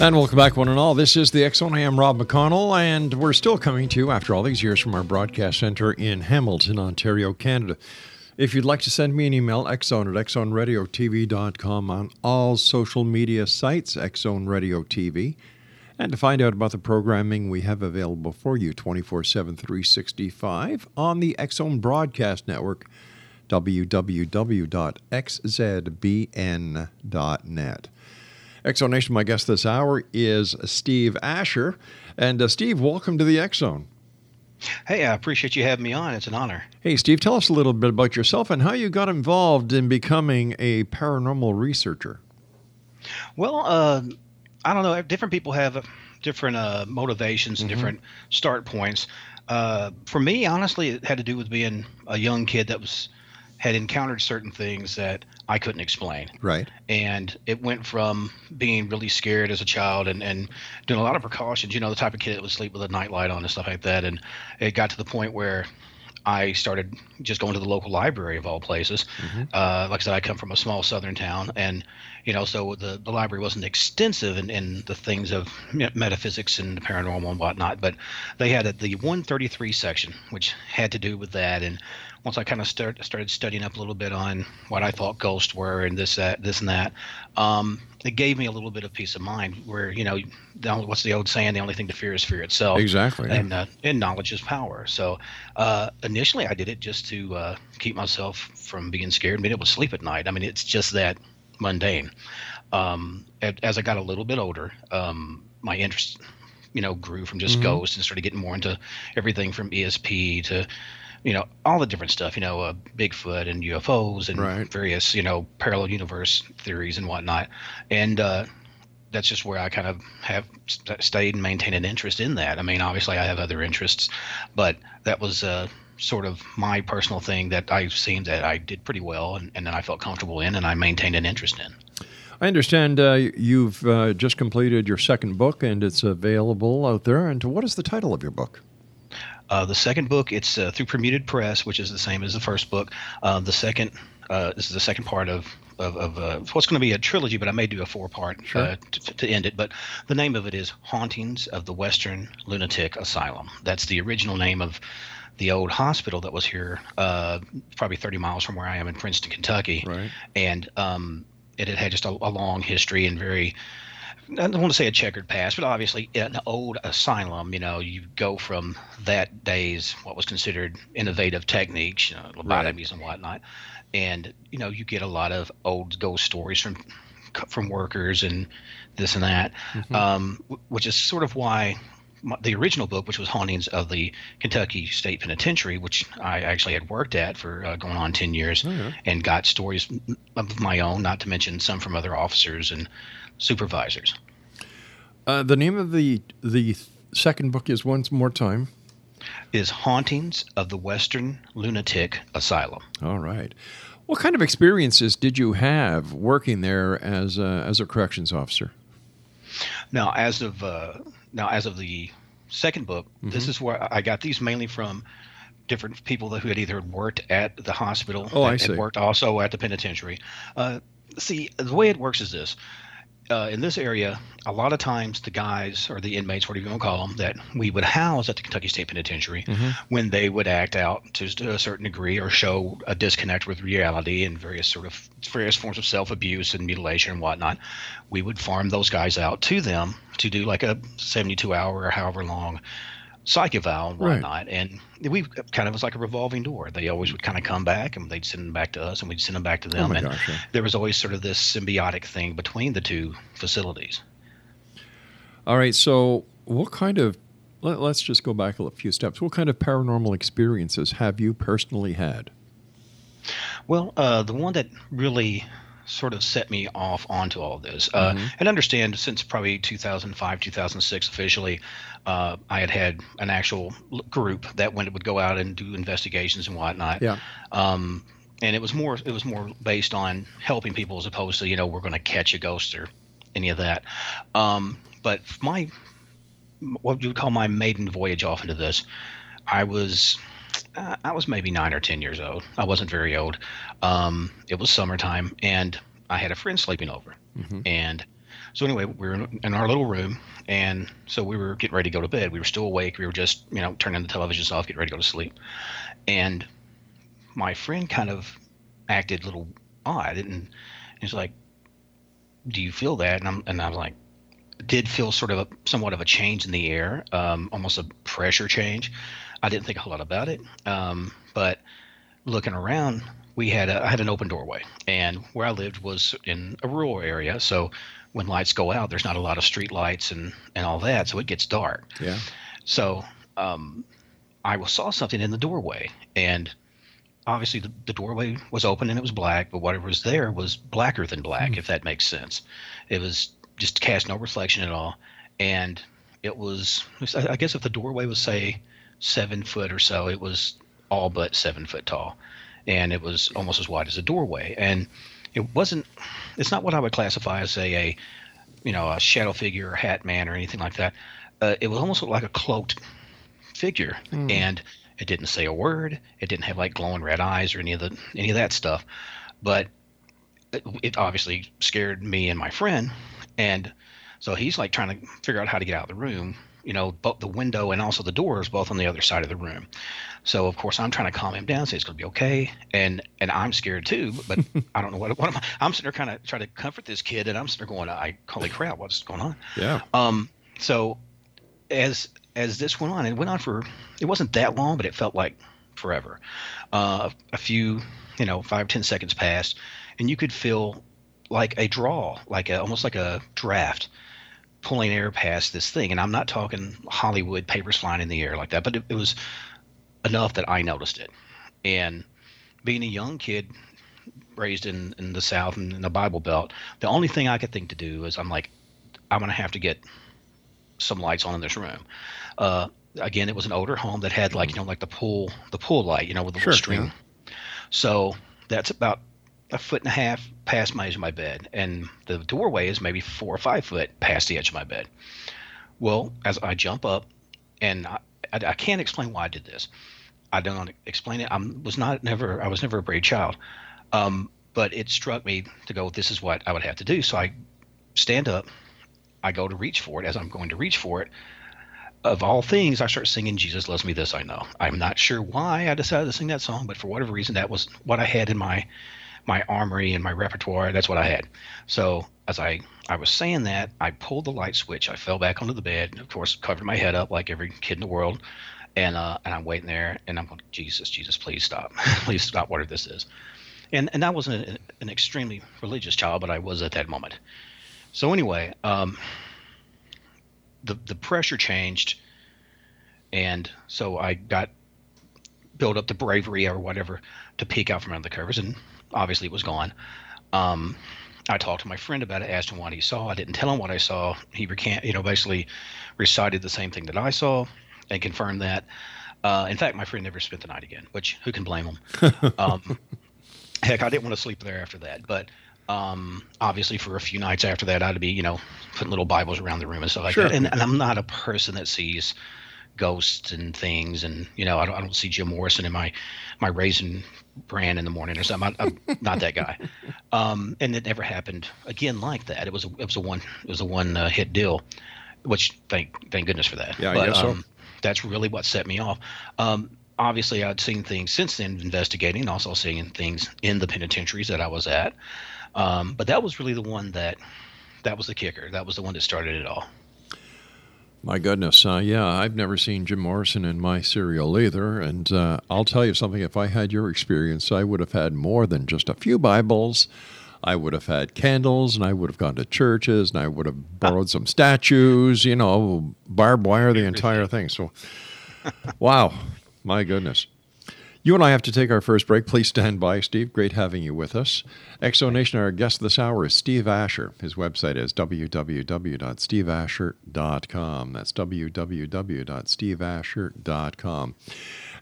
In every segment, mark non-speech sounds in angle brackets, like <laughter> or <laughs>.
And welcome back, one and all. This is the Zone. I am Rob McConnell, and we're still coming to you after all these years from our broadcast center in Hamilton, Ontario, Canada. If you'd like to send me an email, xzone at xzoneradiotv.com on all social media sites, Xzone Radio TV. And to find out about the programming we have available for you 24 7, 365 on the Xzone Broadcast Network, www.xzbn.net. Exonation, my guest this hour is Steve Asher. And uh, Steve, welcome to the Zone. Hey, I appreciate you having me on. It's an honor. Hey, Steve, tell us a little bit about yourself and how you got involved in becoming a paranormal researcher. Well, uh, I don't know. Different people have different uh, motivations and Mhm. different start points. Uh, for me, honestly, it had to do with being a young kid that was had encountered certain things that I couldn't explain. Right. and it went from being really scared as a child and, and doing a lot of precautions you know the type of kid that would sleep with a nightlight on and stuff like that and it got to the point where i started just going to the local library of all places uh, like i said i come from a small southern town and you know so the, the library wasn't extensive in, in the things of metaphysics and paranormal and whatnot but they had a, the 133 section which had to do with that and once I kind of start, started studying up a little bit on what I thought ghosts were and this, that, this and that, um, it gave me a little bit of peace of mind. Where you know, the what's the old saying? The only thing to fear is fear itself. Exactly, yeah. And uh, and knowledge is power. So uh, initially, I did it just to uh, keep myself from being scared and being able to sleep at night. I mean, it's just that mundane. Um, as I got a little bit older, um, my interest, you know, grew from just Mhm. ghosts and started getting more into everything from ESP to you know all the different stuff you know uh, bigfoot and ufos and Right. various you know parallel universe theories and whatnot and uh, that's just where i kind of have st- stayed and maintained an interest in that i mean obviously i have other interests but that was uh, sort of my personal thing that i've seen that i did pretty well and, and then i felt comfortable in and i maintained an interest in I understand uh, you've uh, just completed your second book and it's available out there. And what is the title of your book? Uh, the second book, it's uh, through Permuted Press, which is the same as the first book. Uh, the second, uh, this is the second part of of, of uh, what's going to be a trilogy, but I may do a four part Sure. uh, to, to end it. But the name of it is Hauntings of the Western Lunatic Asylum. That's the original name of the old hospital that was here, uh, probably 30 miles from where I am in Princeton, Kentucky. Right. And um, it had had just a, a long history and very I don't want to say a checkered past, but obviously an old asylum. You know, you go from that day's what was considered innovative techniques, you know, lobotomies and whatnot, and you know you get a lot of old ghost stories from from workers and this and that, um, which is sort of why the original book, which was Hauntings of the Kentucky State Penitentiary, which I actually had worked at for uh, going on ten years, and got stories of my own, not to mention some from other officers and supervisors. Uh, the name of the the second book is once more time. Is Hauntings of the Western Lunatic Asylum. All right. What kind of experiences did you have working there as a, as a corrections officer? Now, as of uh, now, as of the second book, this Mhm. is where I got these mainly from different people that who had either worked at the hospital Oh, I see. and worked also at the penitentiary. Uh, see, the way it works is this: uh, in this area, a lot of times the guys or the inmates, whatever you want to call them, that we would house at the Kentucky State Penitentiary, when they would act out to, to a certain degree or show a disconnect with reality and various sort of various forms of self abuse and mutilation and whatnot, we would farm those guys out to them to do like a 72 hour or however long psych eval and Right. whatnot. And we kind of was like a revolving door. They always would kind of come back and they'd send them back to us and we'd send them back to them. Oh and gosh, yeah. there was always sort of this symbiotic thing between the two facilities. All right. So, what kind of, let, let's just go back a few steps. What kind of paranormal experiences have you personally had? Well, uh, the one that really sort of set me off onto all of this, uh, and understand since probably 2005, 2006 officially, uh, I had had an actual group that went would go out and do investigations and whatnot. Yeah. Um, and it was more it was more based on helping people as opposed to you know we're going to catch a ghost or any of that. Um, but my what you would call my maiden voyage off into this, I was uh, I was maybe nine or ten years old. I wasn't very old. Um, it was summertime, and I had a friend sleeping over, and so anyway, we were in, in our little room, and so we were getting ready to go to bed. We were still awake. We were just you know turning the televisions off, getting ready to go to sleep, and my friend kind of acted a little odd, and he's like, "Do you feel that?" And I'm and I was like, did feel sort of a, somewhat of a change in the air, um, almost a pressure change. I didn't think a whole lot about it, um, but looking around, we had a, I had an open doorway, and where I lived was in a rural area, so when lights go out, there's not a lot of street lights and and all that, so it gets dark. Yeah. So um, I saw something in the doorway, and obviously the, the doorway was open and it was black, but whatever was there was blacker than black, if that makes sense. It was just cast no reflection at all, and it was. I guess if the doorway was say seven foot or so, it was all but seven foot tall, and it was almost as wide as a doorway, and it wasn't. It's not what I would classify as say a, you know, a shadow figure or hat man or anything like that. Uh, it was almost like a cloaked figure, and it didn't say a word. It didn't have like glowing red eyes or any of the any of that stuff, but it, it obviously scared me and my friend, and so he's like trying to figure out how to get out of the room. You know, both the window and also the doors both on the other side of the room. So of course I'm trying to calm him down, say it's going to be okay, and and I'm scared too, but <laughs> I don't know what what am I? I'm sitting there kind of trying to comfort this kid, and I'm sitting there going, I holy crap, what's going on? Yeah. Um, so as as this went on, it went on for it wasn't that long, but it felt like forever. Uh, a few, you know, five ten seconds passed, and you could feel like a draw, like a, almost like a draft pulling air past this thing. And I'm not talking Hollywood papers flying in the air like that, but it, it was enough that I noticed it. And being a young kid raised in, in the South and in the Bible Belt, the only thing I could think to do is I'm like, I'm going to have to get some lights on in this room. Uh, again, it was an older home that had like, you know, like the pool, the pool light, you know, with the Sure, little string. So that's about a foot and a half past my edge of my bed, and the doorway is maybe four or five foot past the edge of my bed. Well, as I jump up, and I, I, I can't explain why I did this. I don't explain it. I was not never. I was never a brave child, um, but it struck me to go. This is what I would have to do. So I stand up. I go to reach for it. As I'm going to reach for it, of all things, I start singing "Jesus Loves Me." This I know. I'm not sure why I decided to sing that song, but for whatever reason, that was what I had in my my armory and my repertoire. That's what I had. So as I I was saying that, I pulled the light switch. I fell back onto the bed. and Of course, covered my head up like every kid in the world. And uh, and I'm waiting there, and I'm going, Jesus, Jesus, please stop, <laughs> please stop, whatever this is. And and I wasn't an, an extremely religious child, but I was at that moment. So anyway, um, the the pressure changed, and so I got built up the bravery or whatever to peek out from under the covers, and obviously it was gone. Um, I talked to my friend about it, asked him what he saw. I didn't tell him what I saw. He recant, you know, basically recited the same thing that I saw and confirmed that. Uh, in fact, my friend never spent the night again, which who can blame him? <laughs> um, heck, I didn't want to sleep there after that. But um, obviously, for a few nights after that, I'd be, you know, putting little Bibles around the room and stuff like Sure. that. And, and I'm not a person that sees ghosts and things, and you know, I don't, I don't see Jim Morrison in my my raisin bran in the morning or something. I, I'm not that guy. <laughs> Um, and it never happened again like that. It was a, it was a one it was a one uh, hit deal, which thank thank goodness for that. Yeah, I guess so. um, that's really what set me off. Um, obviously, I'd seen things since then investigating, also seeing things in the penitentiaries that I was at. Um, but that was really the one that that was the kicker. That was the one that started it all. My goodness, uh, yeah, I've never seen Jim Morrison in my cereal either. And uh, I'll tell you something if I had your experience, I would have had more than just a few Bibles. I would have had candles and I would have gone to churches and I would have borrowed some statues, you know, barbed wire, the entire thing. So, wow, my goodness. You and I have to take our first break. Please stand by, Steve. Great having you with us. Exonation, our guest this hour is Steve Asher. His website is www.steveasher.com. That's www.steveasher.com.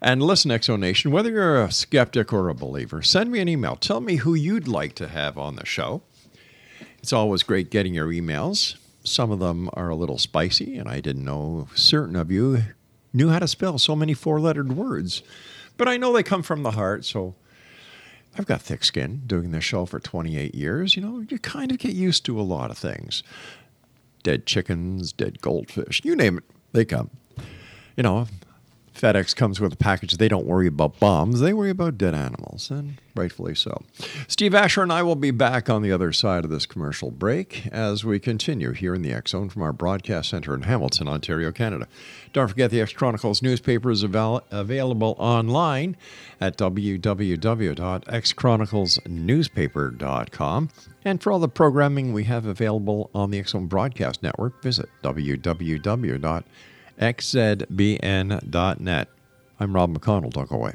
And listen, Exonation, whether you're a skeptic or a believer, send me an email. Tell me who you'd like to have on the show. It's always great getting your emails. Some of them are a little spicy, and I didn't know certain of you knew how to spell so many four lettered words. But I know they come from the heart, so I've got thick skin doing this show for 28 years. You know, you kind of get used to a lot of things dead chickens, dead goldfish, you name it, they come. You know, FedEx comes with a package. They don't worry about bombs, they worry about dead animals, and rightfully so. Steve Asher and I will be back on the other side of this commercial break as we continue here in the X Zone from our broadcast center in Hamilton, Ontario, Canada. Don't forget the X Chronicles newspaper is avail- available online at www.xchroniclesnewspaper.com. And for all the programming we have available on the Zone Broadcast Network, visit www.xzbn.net. I'm Rob McConnell. Don't go away.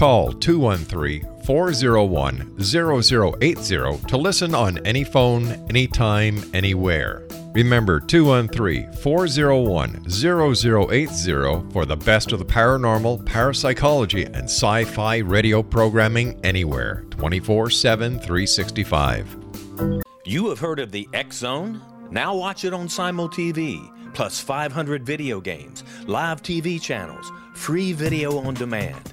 Call 213 401 0080 to listen on any phone, anytime, anywhere. Remember 213 401 0080 for the best of the paranormal, parapsychology, and sci fi radio programming anywhere 24 7 365. You have heard of the X Zone? Now watch it on Simul TV, plus 500 video games, live TV channels, free video on demand,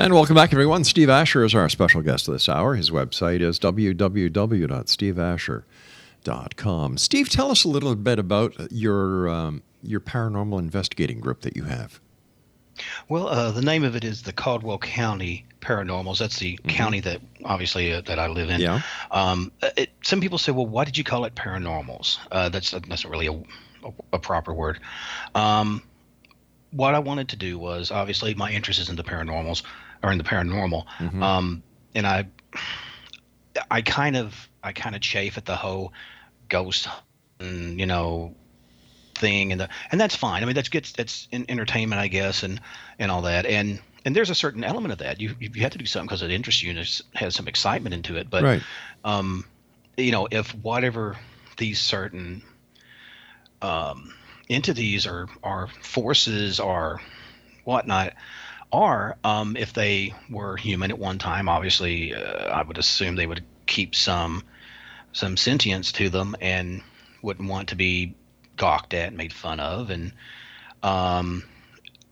And welcome back, everyone. Steve Asher is our special guest this hour. His website is www.steveasher.com. Steve, tell us a little bit about your um, your paranormal investigating group that you have. Well, uh, the name of it is the Caldwell County Paranormals. That's the mm-hmm. county that obviously uh, that I live in. Yeah. Um, it, some people say, well, why did you call it paranormals? Uh, that's that's not really a, a, a proper word. Um, what I wanted to do was obviously my interest is in the paranormals or in the paranormal, mm-hmm. um, and I I kind of I kind of chafe at the whole ghost, you know, thing and the and that's fine. I mean that's gets that's in entertainment I guess and and all that and and there's a certain element of that. You you have to do something because it interests you and it has some excitement into it. But right. um, you know if whatever these certain um, entities or or forces or whatnot are um, if they were human at one time obviously uh, i would assume they would keep some some sentience to them and wouldn't want to be gawked at, made fun of, and um,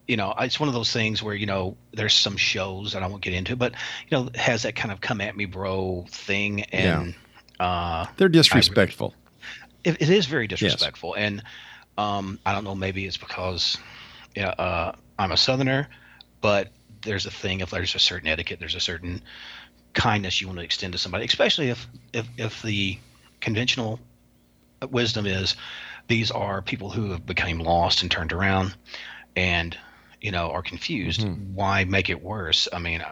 you know, it's one of those things where you know there's some shows that I won't get into, but you know, has that kind of come at me, bro, thing, and yeah. uh, they're disrespectful. I, it, it is very disrespectful, yes. and um, I don't know, maybe it's because yeah, uh, I'm a Southerner, but there's a thing if there's a certain etiquette, there's a certain kindness you want to extend to somebody, especially if if if the conventional wisdom is these are people who have become lost and turned around and you know are confused. Mm-hmm. why make it worse? I mean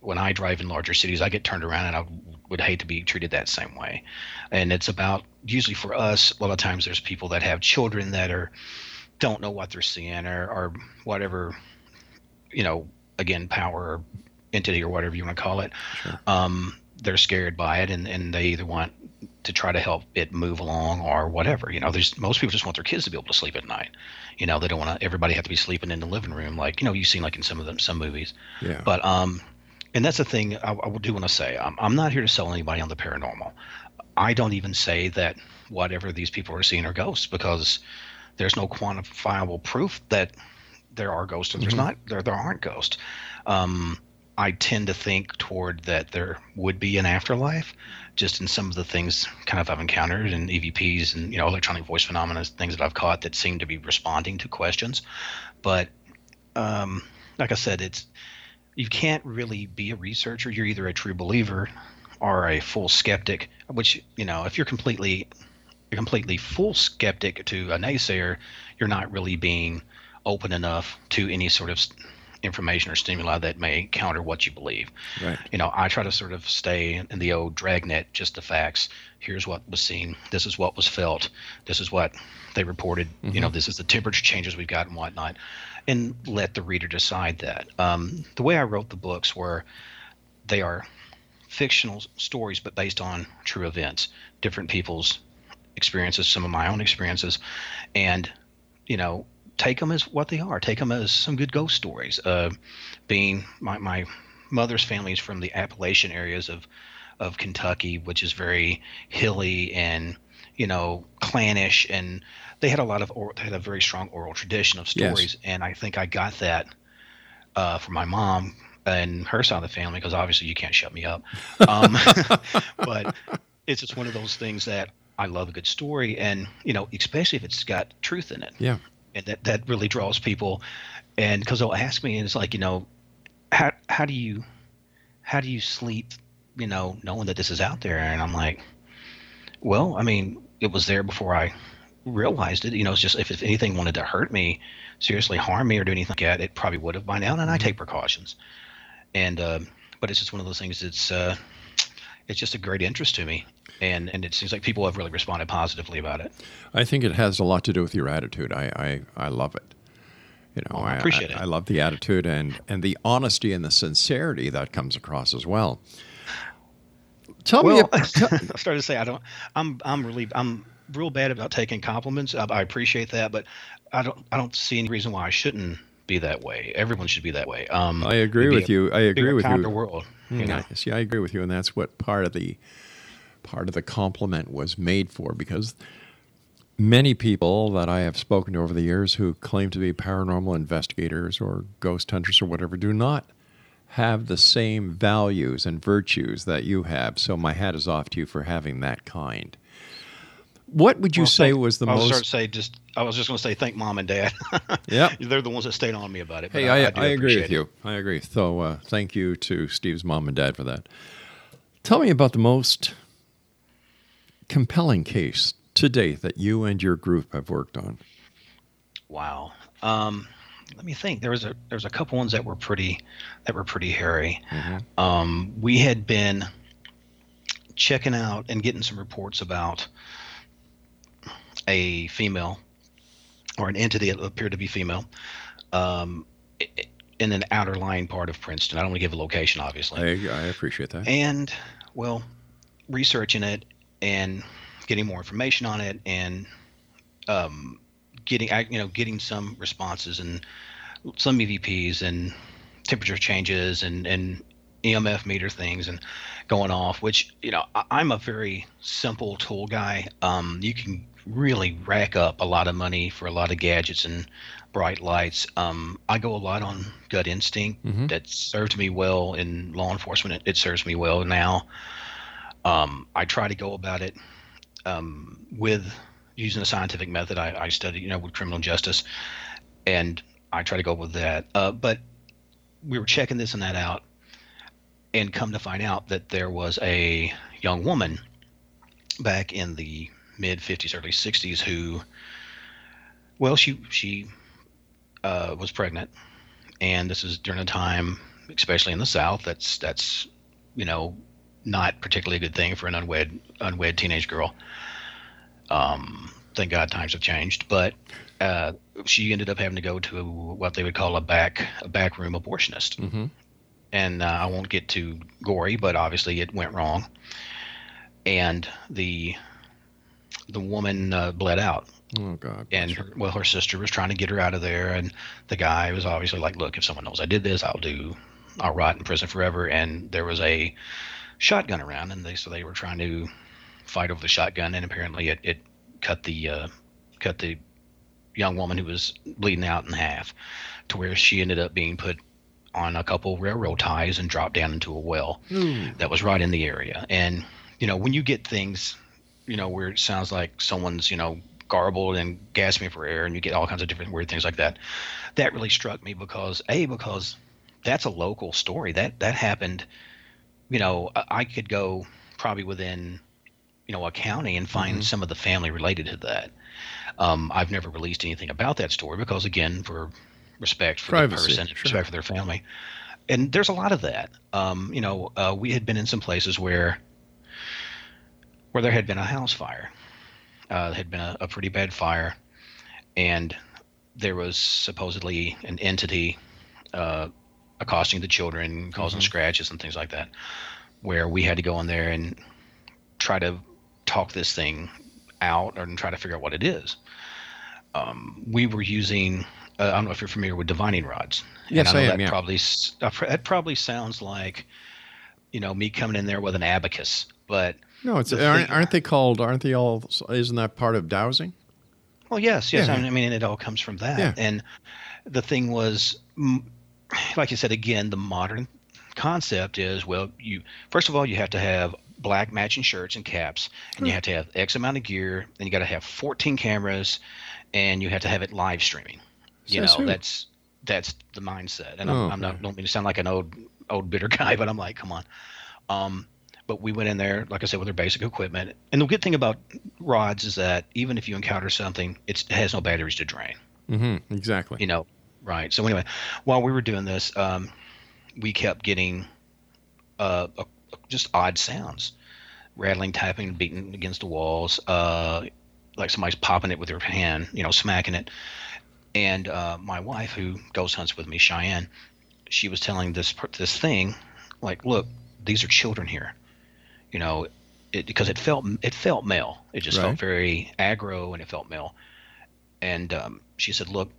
when i drive in larger cities i get turned around and i would hate to be treated that same way. And it's about usually for us a lot of times there's people that have children that are don't know what they're seeing or, or whatever you know again power entity or whatever you want to call it sure. um, they're scared by it and, and they either want to try to help it move along or whatever. You know, there's most people just want their kids to be able to sleep at night. You know, they don't want to everybody have to be sleeping in the living room like you know you've seen like in some of them some movies. Yeah. But um, and that's the thing I, I do want to say. I'm, I'm not here to sell anybody on the paranormal. I don't even say that whatever these people are seeing are ghosts because there's no quantifiable proof that there are ghosts or there's mm-hmm. not there there aren't ghosts. Um, I tend to think toward that there would be an afterlife, just in some of the things kind of I've encountered in EVPs and you know electronic voice phenomena, things that I've caught that seem to be responding to questions. But um, like I said, it's you can't really be a researcher. You're either a true believer or a full skeptic. Which you know, if you're completely a completely full skeptic to a naysayer, you're not really being open enough to any sort of information or stimuli that may counter what you believe. Right. You know, I try to sort of stay in the old dragnet, just the facts. Here's what was seen. This is what was felt. This is what they reported. Mm-hmm. You know, mm-hmm. this is the temperature changes we've got and whatnot, and let the reader decide that. Um, the way I wrote the books were they are fictional stories, but based on true events, different people's experiences, some of my own experiences, and you know take them as what they are. Take them as some good ghost stories. Uh, being my, my mother's family is from the Appalachian areas of of Kentucky, which is very hilly and you know clannish, and they had a lot of or, they had a very strong oral tradition of stories, yes. and I think I got that uh, from my mom and her side of the family because obviously you can't shut me up. Um, <laughs> but it's just one of those things that I love a good story, and you know, especially if it's got truth in it. Yeah and that that really draws people. And because they'll ask me, and it's like, you know, how how do you how do you sleep, you know, knowing that this is out there? And I'm like, well, I mean, it was there before I realized it. You know, it's just if, if anything wanted to hurt me, seriously harm me or do anything like that, it probably would have by now. And I take precautions. And uh, but it's just one of those things. It's uh, it's just a great interest to me and and it seems like people have really responded positively about it. I think it has a lot to do with your attitude. I I, I love it. You know, oh, I appreciate I, it. I love the attitude and and the honesty and the sincerity that comes across as well. Tell well, me. <laughs> I started to say I don't. I'm I'm really I'm real bad about taking compliments. I, I appreciate that, but I don't I don't see any reason why I shouldn't be that way. Everyone should be that way. Um, I agree with a you. I agree with you. world. You Mm, know? I- see, I agree with you, and that's what part of the part of the compliment was made for because many people that I have spoken to over the years who claim to be paranormal investigators or ghost hunters or whatever do not have the same values and virtues that you have. So my hat is off to you for having that kind. What would you Well, say thank- was the I was most? starting to say just. I was just going to say thank mom and dad. <laughs> yeah, they're the ones that stayed on me about it. but Hey, I, do I, agree with it. you. I agree. So uh, thank you to Steve's mom and dad for that. Tell me about the most compelling case to date that you and your group have worked on. Wow. Um, let me think. There was a there was a couple ones that were pretty that were pretty hairy. Um, we had been checking out and getting some reports about a female or an entity that appeared to be female um, in an outer lying part of Princeton. I don't want to give a location, obviously I, I appreciate that. and well researching it and getting more information on it and um, getting you know getting some responses and some evps and temperature changes and and emf meter things and going off which you know I, i'm a very simple tool guy. Um, you can really rack up a lot of money for a lot of gadgets and bright lights. Um, i go a lot on gut instinct Mhm. that served me well in law enforcement. It, it serves me well now um, I try to go about it um, with using a scientific method. I, I study, you know, with criminal justice, and I try to go with that. Uh, but we were checking this and that out, and come to find out that there was a young woman back in the mid 50s, early 60s who, well, she she uh, was pregnant, and this is during a time, especially in the South, that's that's you know not particularly a good thing for an unwed unwed teenage girl. Um, thank God times have changed, but uh, she ended up having to go to what they would call a back a back room abortionist. Mhm. And uh, I won't get too gory, but obviously it went wrong, and the the woman uh, bled out Oh God. and her, well, her sister was trying to get her out of there, and the guy was obviously like, "Look, if someone knows I did this, I'll do, I'll rot in prison forever." And there was a shotgun around, and they so they were trying to fight over the shotgun, and apparently it, it cut the uh, cut the young woman who was bleeding out in half, to where she ended up being put on a couple railroad ties and dropped down into a well that was right in the area. And you know, when you get things, you know, where it sounds like someone's, you know, garbled and gasping for air, and you get all kinds of different weird things like that, that really struck me because a because that's a local story that that happened. You know, I, could go probably within, you know, a county and find some of the family related to that. Um, I've never released anything about that story because, again, for respect for Privacy, the person, sure. respect for their family, and there's a lot of that. Um, you know, uh, we had been in some places where where there had been a house fire. Uh, there had been a, a pretty bad fire, and there was supposedly an entity uh, accosting the children, causing scratches and things like that. Where we had to go in there and try to talk this thing out and try to figure out what it is. Um, we were using. Uh, I don't know if you're familiar with divining rods. Yes, and I, I am, That yeah. probably uh, that probably sounds like, you know, me coming in there with an abacus, but No, it's the aren't, thing- aren't they called? Aren't they all? Isn't that part of dowsing? Well, yes, yes. Yeah. I mean, it all comes from that. Yeah. And the thing was, like you said, again, the modern concept is well, you first of all you have to have black matching shirts and caps, and you have to have X amount of gear, and you got to have 14 cameras, and you have to have it live streaming. You Says know, who? that's that's the mindset. And Oh, I'm, I'm not don't mean to sound like an old old bitter guy, but I'm like, come on. Um, but we went in there, like I said, with our basic equipment. And the good thing about rods is that even if you encounter something, it's, it has no batteries to drain. Mm-hmm. Exactly. You know, right? So anyway, while we were doing this, um, we kept getting uh, uh, just odd sounds, rattling, tapping, beating against the walls, uh, like somebody's popping it with their hand, you know, smacking it. And uh, my wife, who ghost hunts with me, Cheyenne, she was telling this this thing, like, look, these are children here, you know, it, because it felt it felt male. It just Right. felt very aggro and it felt male. And um, she said, look,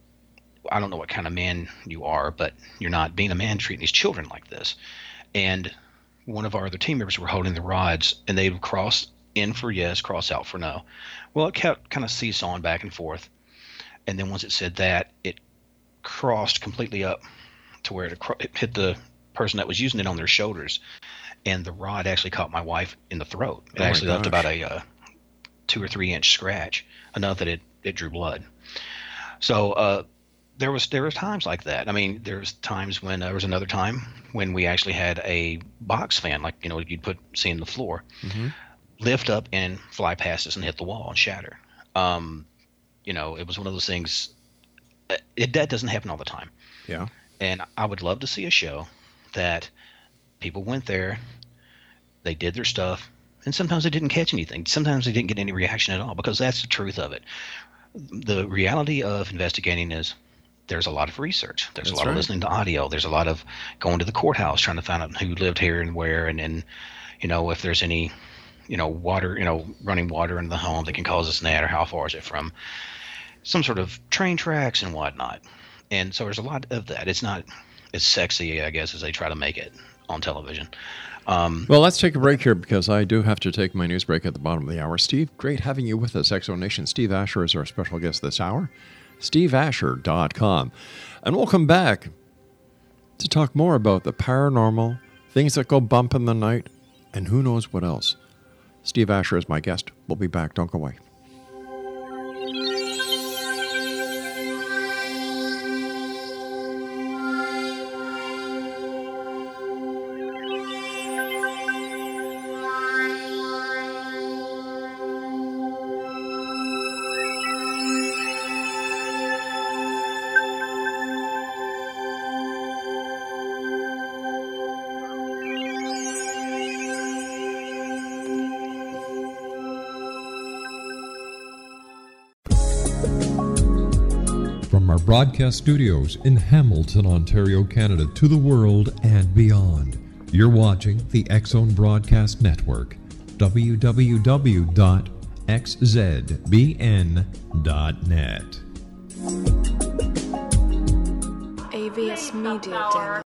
I don't know what kind of man you are, but you're not being a man treating these children like this. And one of our other team members were holding the rods, and they would cross in for yes, cross out for no. Well, it kept kind of seesawing back and forth. And then once it said that, it crossed completely up to where it, it hit the person that was using it on their shoulders. And the rod actually caught my wife in the throat. It Oh actually left about a uh, two or three inch scratch, enough that it, it drew blood. So uh, there was there was times like that. I mean, there was times when there was another time when we actually had a box fan, like you know you'd put see in the floor, lift up and fly past us and hit the wall and shatter. Um, you know, it was one of those things. uh, It that doesn't happen all the time, Yeah. and I would love to see a show that people went there, they did their stuff, and sometimes they didn't catch anything. Sometimes they didn't get any reaction at all because that's the truth of it. The reality of investigating is there's a lot of research. There's That's a lot right. of listening to audio. There's a lot of going to the courthouse trying to find out who lived here and where, and then, you know if there's any you know water you know running water in the home that can cause us that or how far is it from some sort of train tracks and whatnot. And so there's a lot of that. It's not as sexy, I guess, as they try to make it on television. Um, Well, let's take a break here because I do have to take my news break at the bottom of the hour. Steve, great having you with us. Exo Nation. Steve Asher is our special guest this hour. SteveAsher.com. And we'll come back to talk more about the paranormal, things that go bump in the night, and who knows what else. Steve Asher is my guest. We'll be back. Don't go away. Broadcast studios in Hamilton, Ontario, Canada, to the world and beyond, you're watching the X Zone Broadcast Network. www.xzbn.net. AVS Media.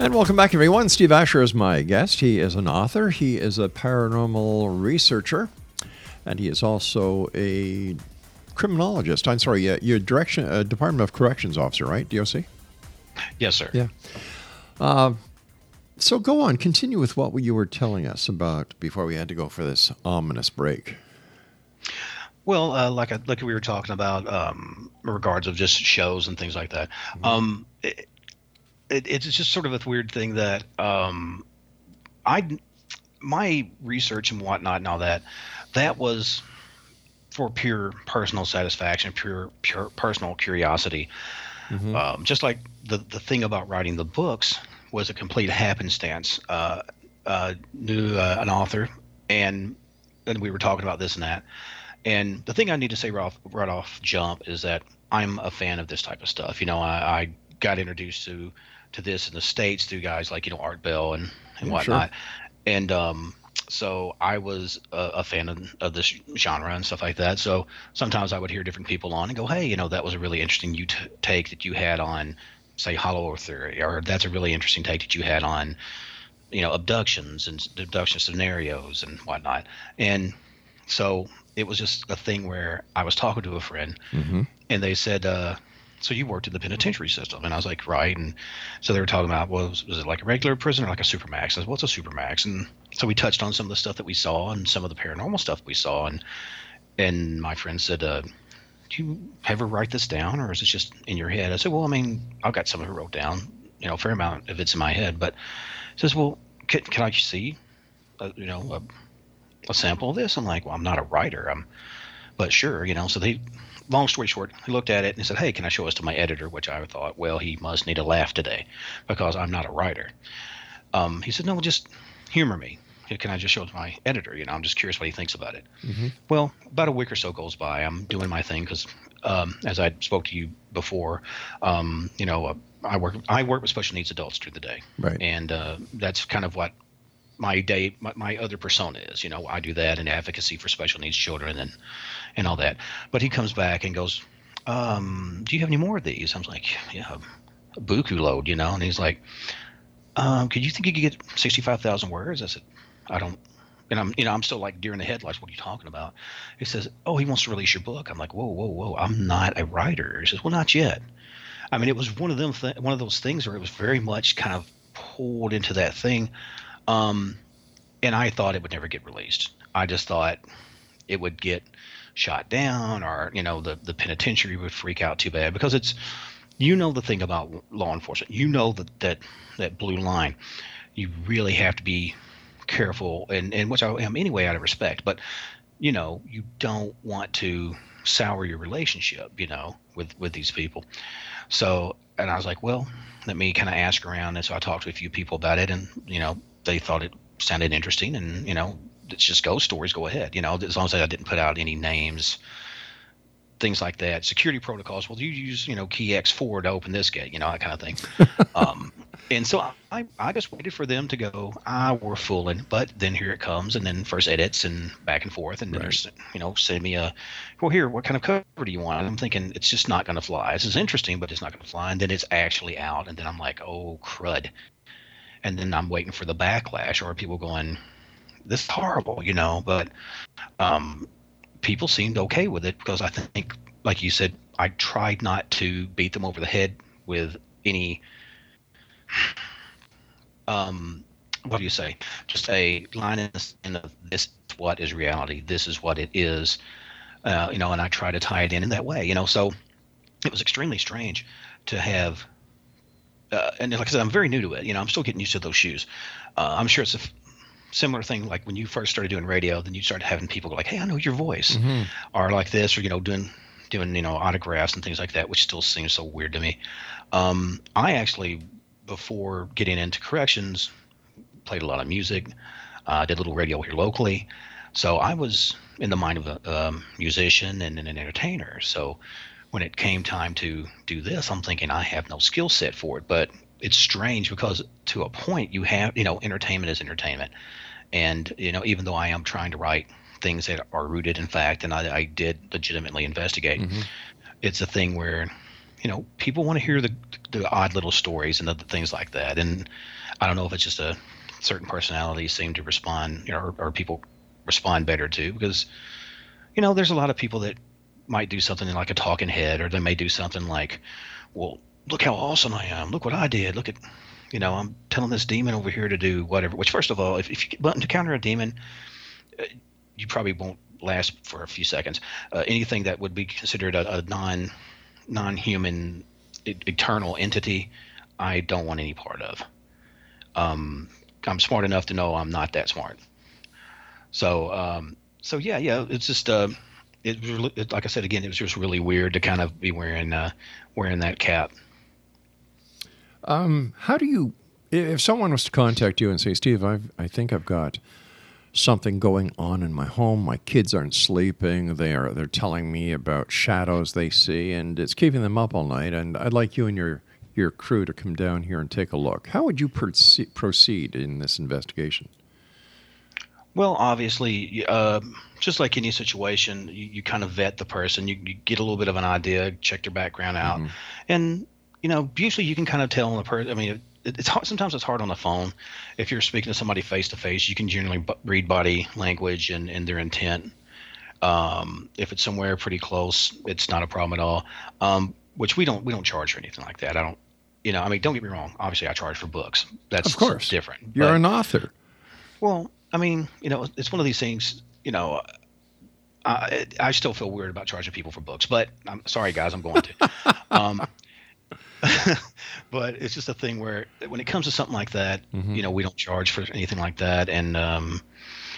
And welcome back, everyone. Steve Asher is my guest. He is an author, he is a paranormal researcher, and he is also a criminologist. I'm sorry, uh, you're direction, uh, Department of Corrections officer, right? DOC? Yes, sir. Yeah. Uh, so go on, continue with what you were telling us about before we had to go for this ominous break. Well, uh, like I, like we were talking about, um, regards of just shows and things like that. Um, it, it, it's just sort of a weird thing that um, I, my research and whatnot and all that, that was for pure personal satisfaction, pure pure personal curiosity. Um, just like the the thing about writing the books was a complete happenstance. Uh, uh, knew uh, an author, and and we were talking about this and that. And the thing I need to say right off, right off jump is that I'm a fan of this type of stuff. You know, I, I got introduced to to this in the states through guys like you know Art Bell and and Yeah, sure. whatnot, and um, so I was a, a fan of, of this genre and stuff like that. So sometimes I would hear different people on and go, "Hey, you know, that was a really interesting you t- take that you had on, say, Hollow Earth theory, or that's a really interesting take that you had on, you know, abductions and abduction scenarios and whatnot." And so it was just a thing where I was talking to a friend, and they said, uh, "So you worked in the penitentiary system?" And I was like, "Right." And so they were talking about, well, was, was it like a regular prison or like a supermax? I said, "What's a supermax?" And so we touched on some of the stuff that we saw and some of the paranormal stuff we saw, and and my friend said, uh, "Do you ever write this down, or is it just in your head?" I said, "Well, I mean, I've got some of it wrote down, you know, a fair amount of it's in my head." But says, "Well, can, can I see, uh, you know, a, a sample of this?" I'm like, "Well, I'm not a writer. I'm, but sure, you know." So they, long story short, he looked at it and he said, "Hey, can I show this to my editor?" Which I thought, well, he must need a laugh today, because I'm not a writer. Um, he said, "No, well, just humor me. Can I just show it to my editor? You know, I'm just curious what he thinks about it." Well, about a week or so goes by. I'm doing my thing because, um, as I spoke to you before, um, you know, uh, I work I work with special needs adults through the day, Right. and uh, that's kind of what my day my, my other persona is. You know, I do that in advocacy for special needs children and and all that. But he comes back and goes, um, "Do you have any more of these?" i'm like, "Yeah, a buku load," you know, and he's like, um, "Could you think you could get sixty-five thousand words?" I said, "I don't." And I'm, you know, I'm still like deer in the headlights. What are you talking about? He says, "Oh, he wants to release your book." I'm like, "Whoa, whoa, whoa! I'm not a writer." He says, "Well, not yet." I mean, it was one of them, th- one of those things where it was very much kind of pulled into that thing, um, and I thought it would never get released. I just thought it would get shot down, or you know, the the penitentiary would freak out too bad because it's, you know, the thing about law enforcement, you know that that that blue line, you really have to be careful, and and which I am anyway out of respect, but you know, you don't want to sour your relationship, you know, with with these people. So, and I was like, well, let me kind of ask around, and so I talked to a few people about it, and you know, they thought it sounded interesting, and you know, it's just ghost stories. Go ahead, you know, as long as I didn't put out any names, things like that. Security protocols. Well, you use you know key X four to open this gate, you know, that kind of thing. <laughs> um, and so I, I just waited for them to go. Ah, we're fooling. But then here it comes, and then first edits and back and forth, and then there's you know send me a, well here, what kind of cover do you want? And I'm thinking it's just not going to fly. This is interesting, but it's not going to fly. And then it's actually out, and then I'm like, oh crud. And then I'm waiting for the backlash, or people going, this is horrible, you know. But um, people seemed okay with it because I think, like you said, I tried not to beat them over the head with any um what do you say just a line in the the this is what is reality this is what it is uh, you know and i try to tie it in in that way you know so it was extremely strange to have uh, and like i said i'm very new to it you know i'm still getting used to those shoes uh, i'm sure it's a f- similar thing like when you first started doing radio, then you started having people go like, "Hey, I know your voice," Mm-hmm. or like this, or you know, doing doing you know autographs and things like that, which still seems so weird to me. Um, I actually, before getting into corrections, played a lot of music, uh, did a little radio here locally, so I was in the mind of a um, musician and, and an entertainer. So when it came time to do this, I'm thinking I have no skill set for it, but it's strange because to a point you have you know entertainment is entertainment. And you know even though i am trying to write things that are rooted in fact and i, I did legitimately investigate mm-hmm. it's a thing where you know people want to hear the the odd little stories and other things like that. And i don't know if it's just a certain personalities seem to respond you know or, or people respond better to because you know there's a lot of people that might do something like a talking head or they may do something like well look how awesome i am. Look what i did. Look at you know i'm telling this demon over here to do whatever. Which first of all if, if you get button to counter a demon uh, you probably won't last for a few seconds. Uh, anything that would be considered a, a non non-human e- eternal entity i don't want any part of. Um, i'm smart enough to know i'm not that smart. So um, so yeah yeah it's just uh, it, was really- it like i said again it was just really weird to kind of be wearing uh, wearing that cap Um, how do you, if someone was to contact you and say, Steve, I've, I think I've got something going on in my home. My kids aren't sleeping. They are. They're telling me about shadows they see, and it's keeping them up all night. And I'd like you and your your crew to come down here and take a look. How would you proce- proceed in this investigation? Well, obviously, uh, just like any situation, you, you kind of vet the person. You, you get a little bit of an idea, check their background out, and you know, usually you can kind of tell on the person. I mean, it, it's hard, sometimes it's hard on the phone. If you're speaking to somebody face to face, you can generally b- read body language and, and their intent. Um, if it's somewhere pretty close, it's not a problem at all. Um, which we don't we don't charge for anything like that. I don't. You know, I mean, don't get me wrong. Obviously, I charge for books. That's Of course. different. You're but- an author. well, I mean, you know, it's one of these things. You know, I, I still feel weird about charging people for books, but I'm sorry, guys, I'm going to. <laughs> um, <laughs> but it's just a thing where when it comes to something like that, you know, we don't charge for anything like that, and um,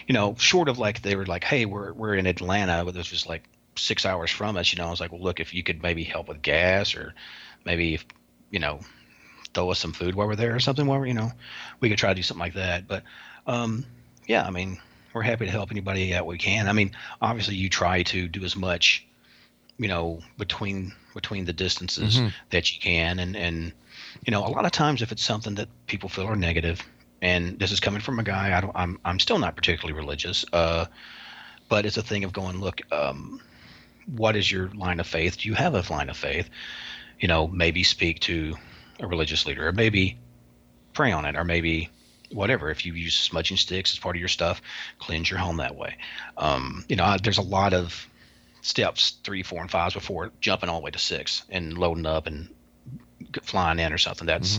you know, short of like they were like, hey, we're we're in Atlanta, but this was just like six hours from us. You know, I was like, well, look, if you could maybe help with gas or maybe, if, you know, throw us some food while we're there or something while we're, you know, we could try to do something like that. But um, yeah, I mean, we're happy to help anybody out we can. I mean, obviously, you try to do as much, you know, between between the distances that you can, and and you know, a lot of times if it's something that people feel are negative, and this is coming from a guy, I don't, I'm I'm still not particularly religious, uh, but it's a thing of going, look, um, what is your line of faith? Do you have a line of faith? You know, maybe speak to a religious leader, or maybe pray on it, or maybe whatever. If you use smudging sticks as part of your stuff, cleanse your home that way. Um, you know, there's a lot of steps, three, four, and fives before jumping all the way to six and loading up and flying in or something. That's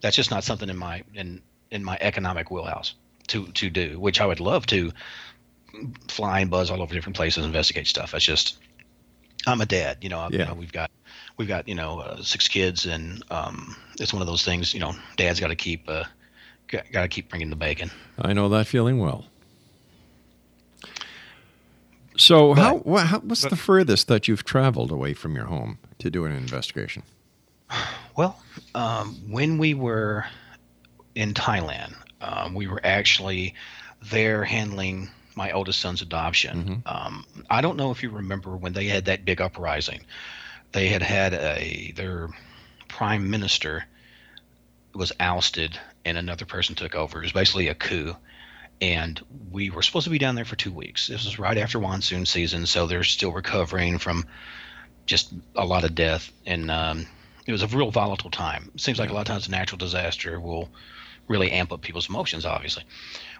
that's just not something in my in in my economic wheelhouse to to do. Which I would love to fly and buzz all over different places, and investigate stuff. That's just I'm a dad. You know, I- you know we've got we've got you know uh, six kids, and um, it's one of those things. You know, dad's got to keep uh, got to keep bringing the bacon. I know that feeling well. So, how, wha- how what's the furthest that you've traveled away from your home to do an investigation? Well, um, when we were in Thailand, um, we were actually there handling my oldest son's adoption. Um, I don't know if you remember when they had that big uprising. They had had a their prime minister was ousted and another person took over. It was basically a coup. And we were supposed to be down there for two weeks. This was right after monsoon season, so they're still recovering from just a lot of death. And um, it was a real volatile time. It seems like a lot of times a natural disaster will really amp up people's emotions, obviously.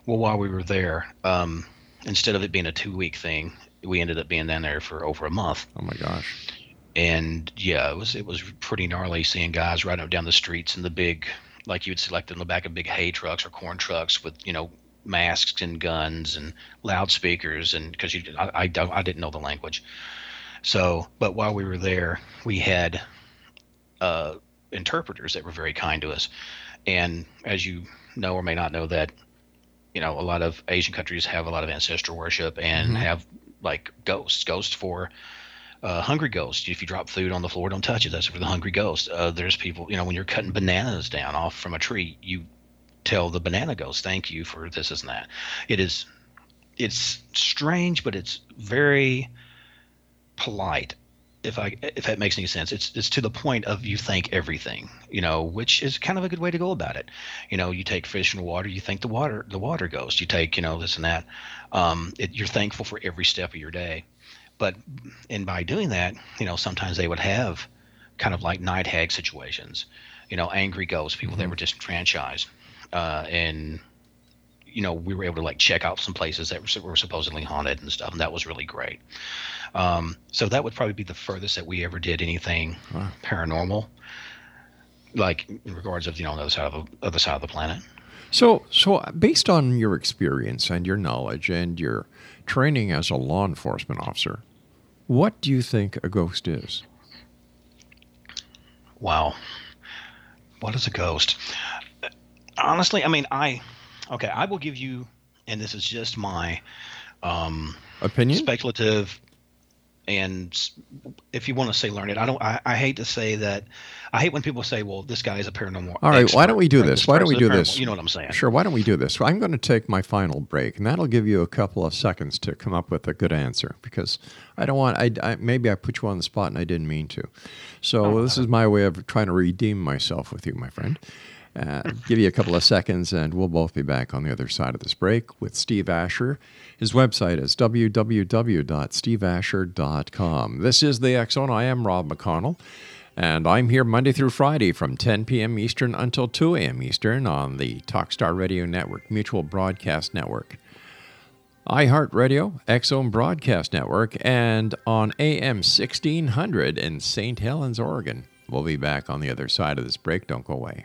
Well, while we were there, um, instead of it being a two week thing, we ended up being down there for over a month. Oh my gosh. And yeah, it was it was pretty gnarly seeing guys riding up down the streets in the big, like you would see like in the back of big hay trucks or corn trucks with you know masks and guns and loudspeakers and because you I, I don't I didn't know the language. So, but while we were there, we had uh, interpreters that were very kind to us. And as you know or may not know, that you know, a lot of Asian countries have a lot of ancestor worship and Mhm. have like ghosts, ghosts for uh, hungry ghosts. If you drop food on the floor, don't touch it. That's for the hungry ghost. Uh, there's people, you know, when you're cutting bananas down off from a tree, you tell the banana ghost, "Thank you for this, this and that." It is, it's strange, but it's very polite. If I if that makes any sense, it's it's to the point of you thank everything, you know, which is kind of a good way to go about it. You know, you take fish and water, you thank the water the water ghost. You take you know this and that. Um, it, you're thankful for every step of your day, but and by doing that, you know, sometimes they would have kind of like night hag situations, you know, angry ghosts, people that were disenfranchised, uh, and you know, we were able to like check out some places that were, were supposedly haunted and stuff, and that was really great. Um, so that would probably be the furthest that we ever did anything Wow. paranormal, like in regards of you know on the other side of the other side of the planet. So, so based on your experience and your knowledge and your training as a law enforcement officer, what do you think a ghost is? Wow, what is a ghost? Honestly, I mean, I okay, I will give you, and this is just my um, Opinion? speculative and if you want to say learned i don't I, I hate to say that i hate when people say well this guy is a paranormal All right, why don't we do this? Why don't we do this? you know what i'm saying Sure, why don't we do this? I'm going to take my final break, and that'll give you a couple of seconds to come up with a good answer because I don't want, I, I maybe I put you on the spot and I didn't mean to. So Oh, this is my way of trying to redeem myself with you, my friend. Uh, give you a couple of seconds, and we'll both be back on the other side of this break with Steve Asher. His website is www.steveeasher.com. This is the X Zone. I am Rob McConnell, and I'm here Monday through Friday from 10 p.m. Eastern until 2 a.m. Eastern on the Talkstar Radio Network, Mutual Broadcast Network, iHeartRadio, Zone Broadcast Network, and on AM 1600 in St. Helens, Oregon. We'll be back on the other side of this break. Don't go away.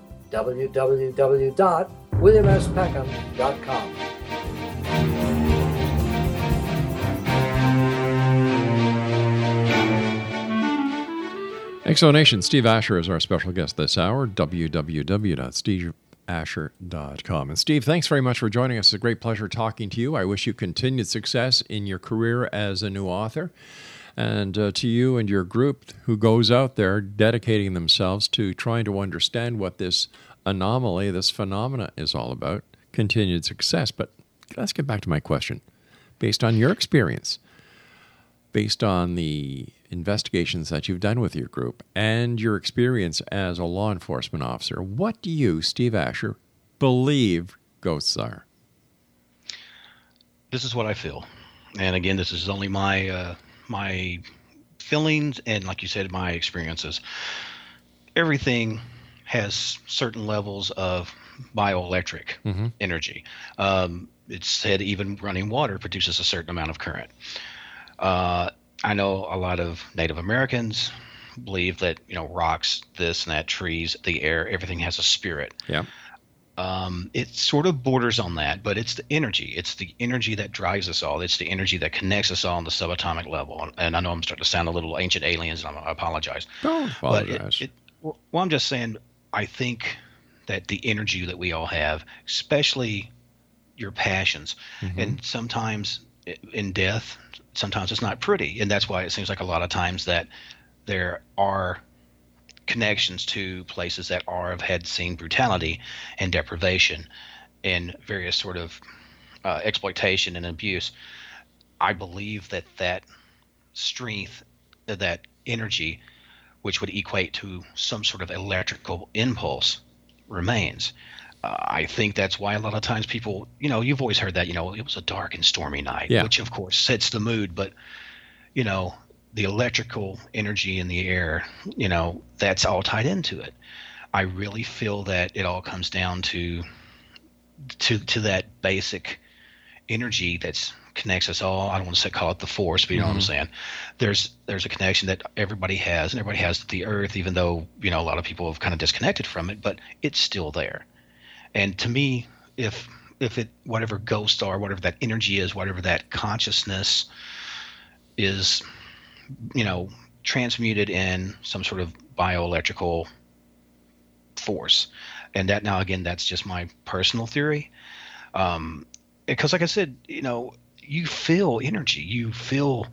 www.williamspeckham.com. X Zone Nation, Steve Asher is our special guest this hour. www.steveeasher.com. And Steve, thanks very much for joining us. It's a great pleasure talking to you. I wish you continued success in your career as a new author. And uh, to you and your group who goes out there dedicating themselves to trying to understand what this anomaly, this phenomena is all about, continued success. But let's get back to my question. Based on your experience, based on the investigations that you've done with your group and your experience as a law enforcement officer, what do you, Steve Asher, believe ghosts are? This is what I feel, and again, this is only my uh, my feelings and, like you said, my experiences. Everything has certain levels of bioelectric Mm-hmm. energy. Um, it's said even running water produces a certain amount of current. Uh, I know a lot of Native Americans believe that you know rocks, this and that, trees, the air, everything has a spirit. Yeah. Um, it sort of borders on that, but it's the energy. It's the energy that drives us all. It's the energy that connects us all on the subatomic level. And I know I'm starting to sound a little ancient aliens, and I'm, I apologize. Don't But it- apologize. it- well, I'm just saying, I think that the energy that we all have, especially your passions, Mm-hmm. and sometimes in death, sometimes it's not pretty, and that's why it seems like a lot of times that there are connections to places that are have had seen brutality and deprivation and various sort of uh, exploitation and abuse. I believe that that strength, that energy, which would equate to some sort of electrical impulse, remains. Uh, I think that's why a lot of times people, you know, you've always heard that, you know, it was a dark and stormy night, Yeah. which of course sets the mood, but, you know, the electrical energy in the air, you know, that's all tied into it. I really feel that it all comes down to to to that basic energy that's connects us all. I don't want to say call it the force, but you know what I'm mm-hmm. saying. There's there's a connection that everybody has, and everybody has the earth, even though you know a lot of people have kind of disconnected from it, but it's still there. And to me, if if it whatever ghost are, whatever that energy is, whatever that consciousness is, you know, transmuted in some sort of bioelectrical force. And that now again, that's just my personal theory. Um, because like I said, you know, you feel energy, you feel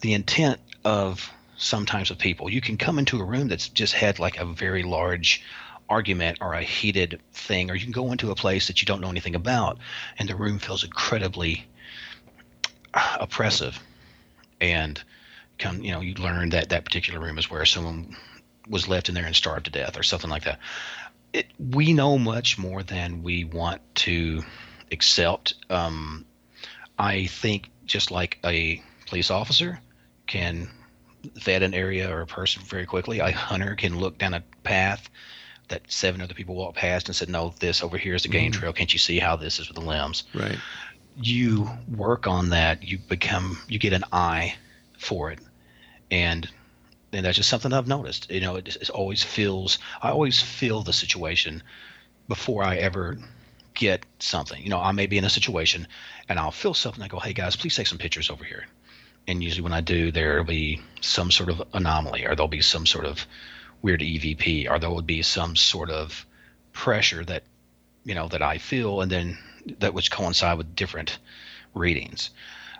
the intent of sometimes of people. You can come into a room that's just had like a very large argument or a heated thing, or you can go into a place that you don't know anything about, and the room feels incredibly oppressive. And come, you know, you learn that that particular room is where someone was left in there and starved to death, or something like that. It, we know much more than we want to accept. Um, I think just like a police officer can vet an area or a person very quickly, a hunter can look down a path that seven other people walked past and said, "No, this over here is the game trail. Can't you see how this is with the limbs?" Right. You work on that. You become. You get an eye for it, and and that's just something I've noticed. You know, it, it always feels. I always feel the situation before I ever get something. You know, I may be in a situation and I'll feel something. I go, hey guys, please take some pictures over here. And usually when I do, there'll be some sort of anomaly or there'll be some sort of weird EVP or there would be some sort of pressure that, you know, that I feel and then that which coincide with different readings.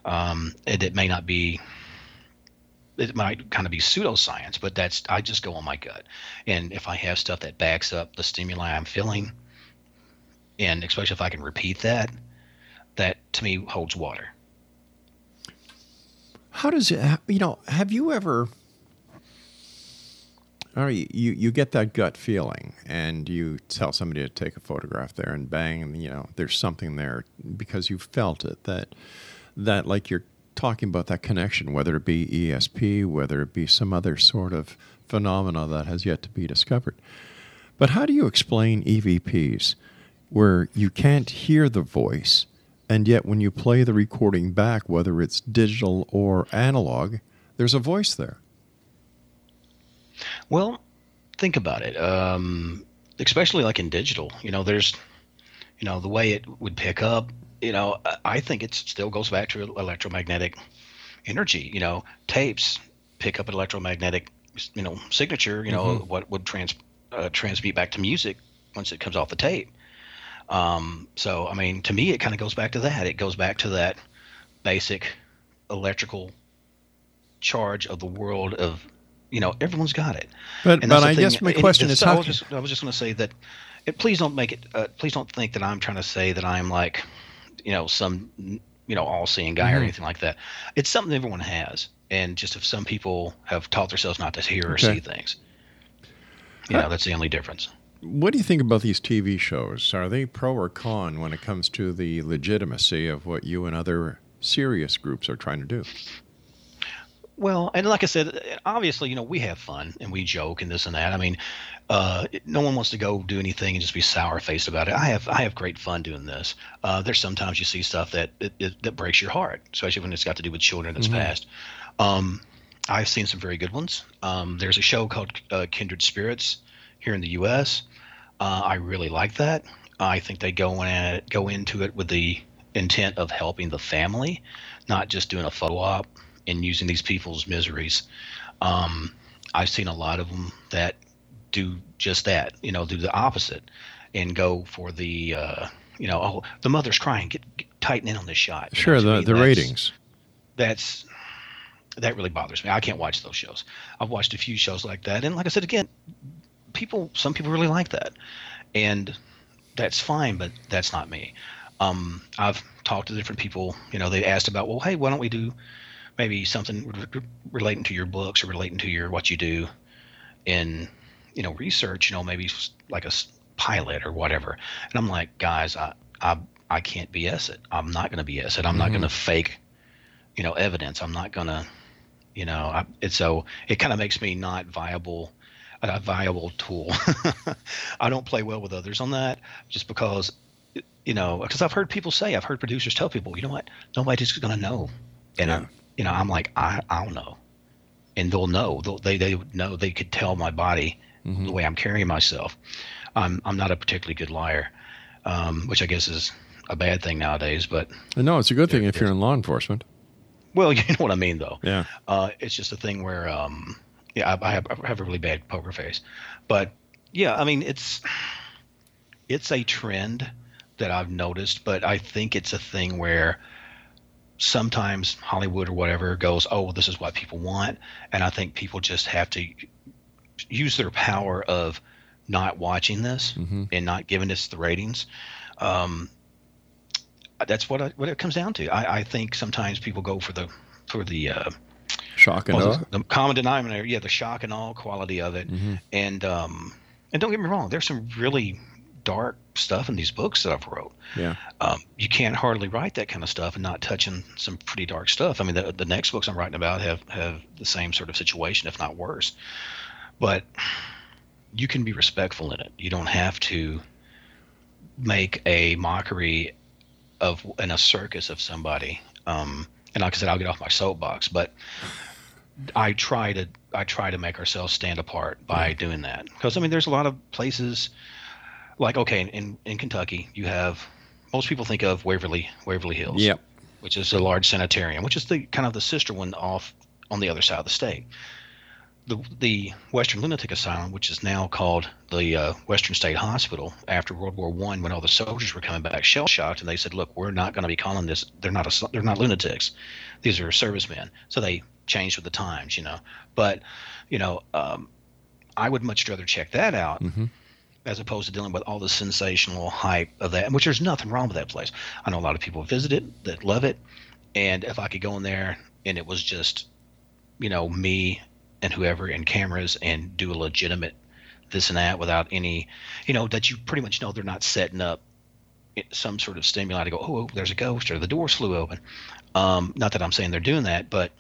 Um, and it may not be it might kind of be pseudoscience, but that's I just go on my gut. And if I have stuff that backs up the stimuli I'm feeling, and especially if I can repeat that, that to me holds water. How does it, you know, have you ever, all right, you, you get that gut feeling and you tell somebody to take a photograph there and bang, and, you know, there's something there because you felt it that, that like you're talking about that connection, whether it be ESP, whether it be some other sort of phenomena that has yet to be discovered. But how do you explain EVPs where you can't hear the voice, and yet when you play the recording back, whether it's digital or analog, there's a voice there? Well, think about it. Um, especially like in digital, you know, there's, you know, the way it would pick up. You know, I- I think it still goes back to electromagnetic energy. You know, tapes pick up an electromagnetic, you know, signature. You know, Mhm. what would trans uh, transmit back to music once it comes off the tape. Um, so, I mean, to me, it kind of goes back to that. It goes back to that basic electrical charge of the world of, you know, everyone's got it. But- but I guess my question is I how was just, just going to say that. It, please don't make it. Uh, please don't think that I'm trying to say that I'm like, you know, some, you know, all-seeing guy or Mhm. anything like that. It's something everyone has, and just if some people have taught themselves not to hear or Okay. see things, you know, that's the only difference. What do you think about these TV shows? Are they pro or con when it comes to the legitimacy of what you and other serious groups are trying to do? Well, and like I said, obviously, you know, we have fun and we joke and this and that. I mean, uh, no one wants to go do anything and just be sour faced about it. I have I have great fun doing this. Uh, there's sometimes you see stuff that it, it, that breaks your heart, especially when it's got to do with children that's Mhm. past. Um, I've seen some very good ones. Um, there's a show called uh, Kindred Spirits here in the U.S. Uh, I really like that. I think they go in at, go into it with the intent of helping the family, not just doing a photo op and using these people's miseries. Um, I've seen a lot of them that do just that, you know, do the opposite and go for the, uh, you know, oh, the mother's crying, get, get tighten in on this shot. You Sure, to the, me, the ratings. That's that really bothers me. I can't watch those shows. I've watched a few shows like that, and like I said again, people, some people really like that, and that's fine, but that's not me. Um, I've talked to different people. You know, they asked about, well, hey, why don't we do maybe something re- re- relating to your books or relating to your what you do in you know research. You know, maybe like a pilot or whatever. And I'm like, guys, I I I can't BS it. I'm not going to BS it. I'm not Mhm. going to fake, you know, evidence. I'm not going to, you know, I, it's so it kind of makes me not viable a viable tool. <laughs> I don't play well with others on that just because, you know, because I've heard people say, I've heard producers tell people, you know what, nobody's going to know. And, I'm, you know, I'm like, I, I don't know. And they'll know. They'll, they, they know. They could tell my body the way I'm carrying myself. I'm, I'm not a particularly good liar, um, which I guess is a bad thing nowadays. But, No, it's a good thing if you're in law enforcement. well, <laughs> you know what I mean, though. Yeah. Uh, it's just a thing where, um, yeah, I, I, have, I have a really bad poker face, but yeah, I mean, it's it's a trend that I've noticed, but I think it's a thing where sometimes Hollywood or whatever goes, oh, this is what people want, and I think people just have to use their power of not watching this Mhm. and not giving us the ratings. Um, that's what I, what it comes down to. I, I think sometimes people go for the for the uh, Shock and well, the, the common denominator, yeah, the shock and all quality of it, Mhm. and um, and don't get me wrong, there's some really dark stuff in these books that I've wrote. Yeah. Um, you can't hardly write that kind of stuff and not touching some pretty dark stuff. I mean, the, the next books I'm writing about have have the same sort of situation, if not worse. But you can be respectful in it. You don't have to make a mockery of in a circus of somebody. Um, and like I said, I'll get off my soapbox, but I try to I try to make ourselves stand apart by doing that because I mean, there's a lot of places like okay, in in Kentucky, you have most people think of Waverly Waverly Hills, Yep. which is a large sanitarium, which is the kind of the sister one off on the other side of the state. The the Western Lunatic Asylum, which is now called the uh, Western State Hospital, after World War One, when all the soldiers were coming back shell shocked, and they said, "Look, we're not going to be calling this. They're not a, they're not lunatics. These are servicemen." So they changed with the times, you know. But you know, um, I would much rather check that out Mhm. As opposed to dealing with all the sensational hype of that, which there's nothing wrong with that place. I know a lot of people visit it that love it, and if I could go in there and it was just, you know, me and whoever and cameras and do a legitimate this and that without any, you know, that you pretty much know they're not setting up some sort of stimuli to go, oh, there's a ghost or the doors flew open. Um, not that I'm saying they're doing that, but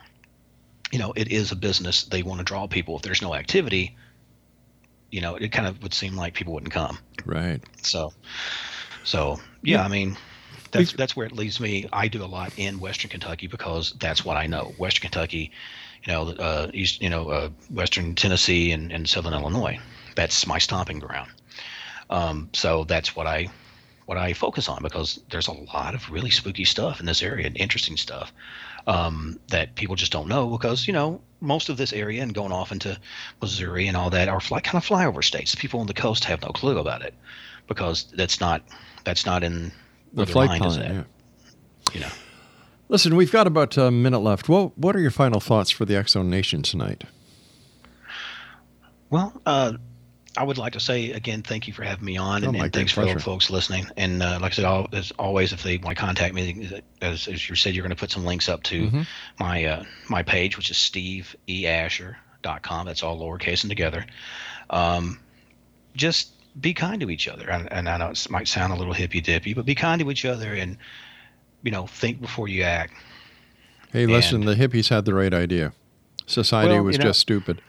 you know, it is a business. They want to draw people. If there's no activity, you know, it kind of would seem like people wouldn't come. Right. So, so yeah, I mean, that's that's where it leaves me. I do a lot in Western Kentucky because that's what I know. Western Kentucky, you know, uh, East, you know, uh, Western Tennessee and, and Southern Illinois. That's my stomping ground. Um, so that's what I what I focus on because there's a lot of really spooky stuff in this area and interesting stuff um, that people just don't know because you know most of this area and going off into Missouri and all that are fly, kind of flyover states. People on the coast have no clue about it because that's not that's not in The flight plan, yeah. You know. Listen, we've got about a minute left. What What are your final thoughts for the X Zone Nation tonight? Well, uh, I would like to say again, thank you for having me on, Oh, and, and thanks for all the folks listening. And uh, like I said, all, as always, if they want to contact me, as, as you said, you're going to put some links up to Mhm. my uh, my page, which is steveeasher.com. That's all lowercase and together. Um, just be kind to each other. And, and I know it might sound a little hippy dippy, but be kind to each other, and you know, think before you act. Hey, listen, the hippies had the right idea. Society Well, was you know- just stupid.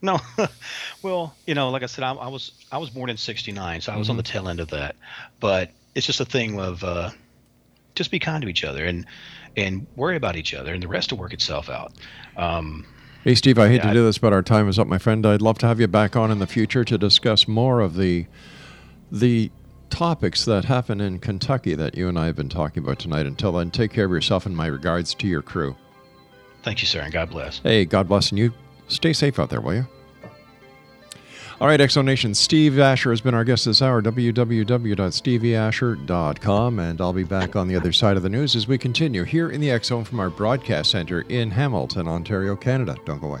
No, <laughs> well, you know, like I said, I, I was I was born in '69, so I was on Mhm. the tail end of that. But it's just a thing of uh, just be kind to each other and and worry about each other, and the rest will work itself out. Um, Hey, Steve, I hate Yeah, to do this, but our time is up, my friend. I'd love to have you back on in the future to discuss more of the the topics that happen in Kentucky that you and I have been talking about tonight. Until then, take care of yourself and my regards to your crew. thank you, sir, and God bless. Hey, God bless, and you stay safe out there, will you? All right, X Zone Nation, Steve Asher has been our guest this hour, www.steveeasher.com, and I'll be back on the other side of the news as we continue here in the X from our broadcast center in Hamilton, Ontario, Canada. Don't go away.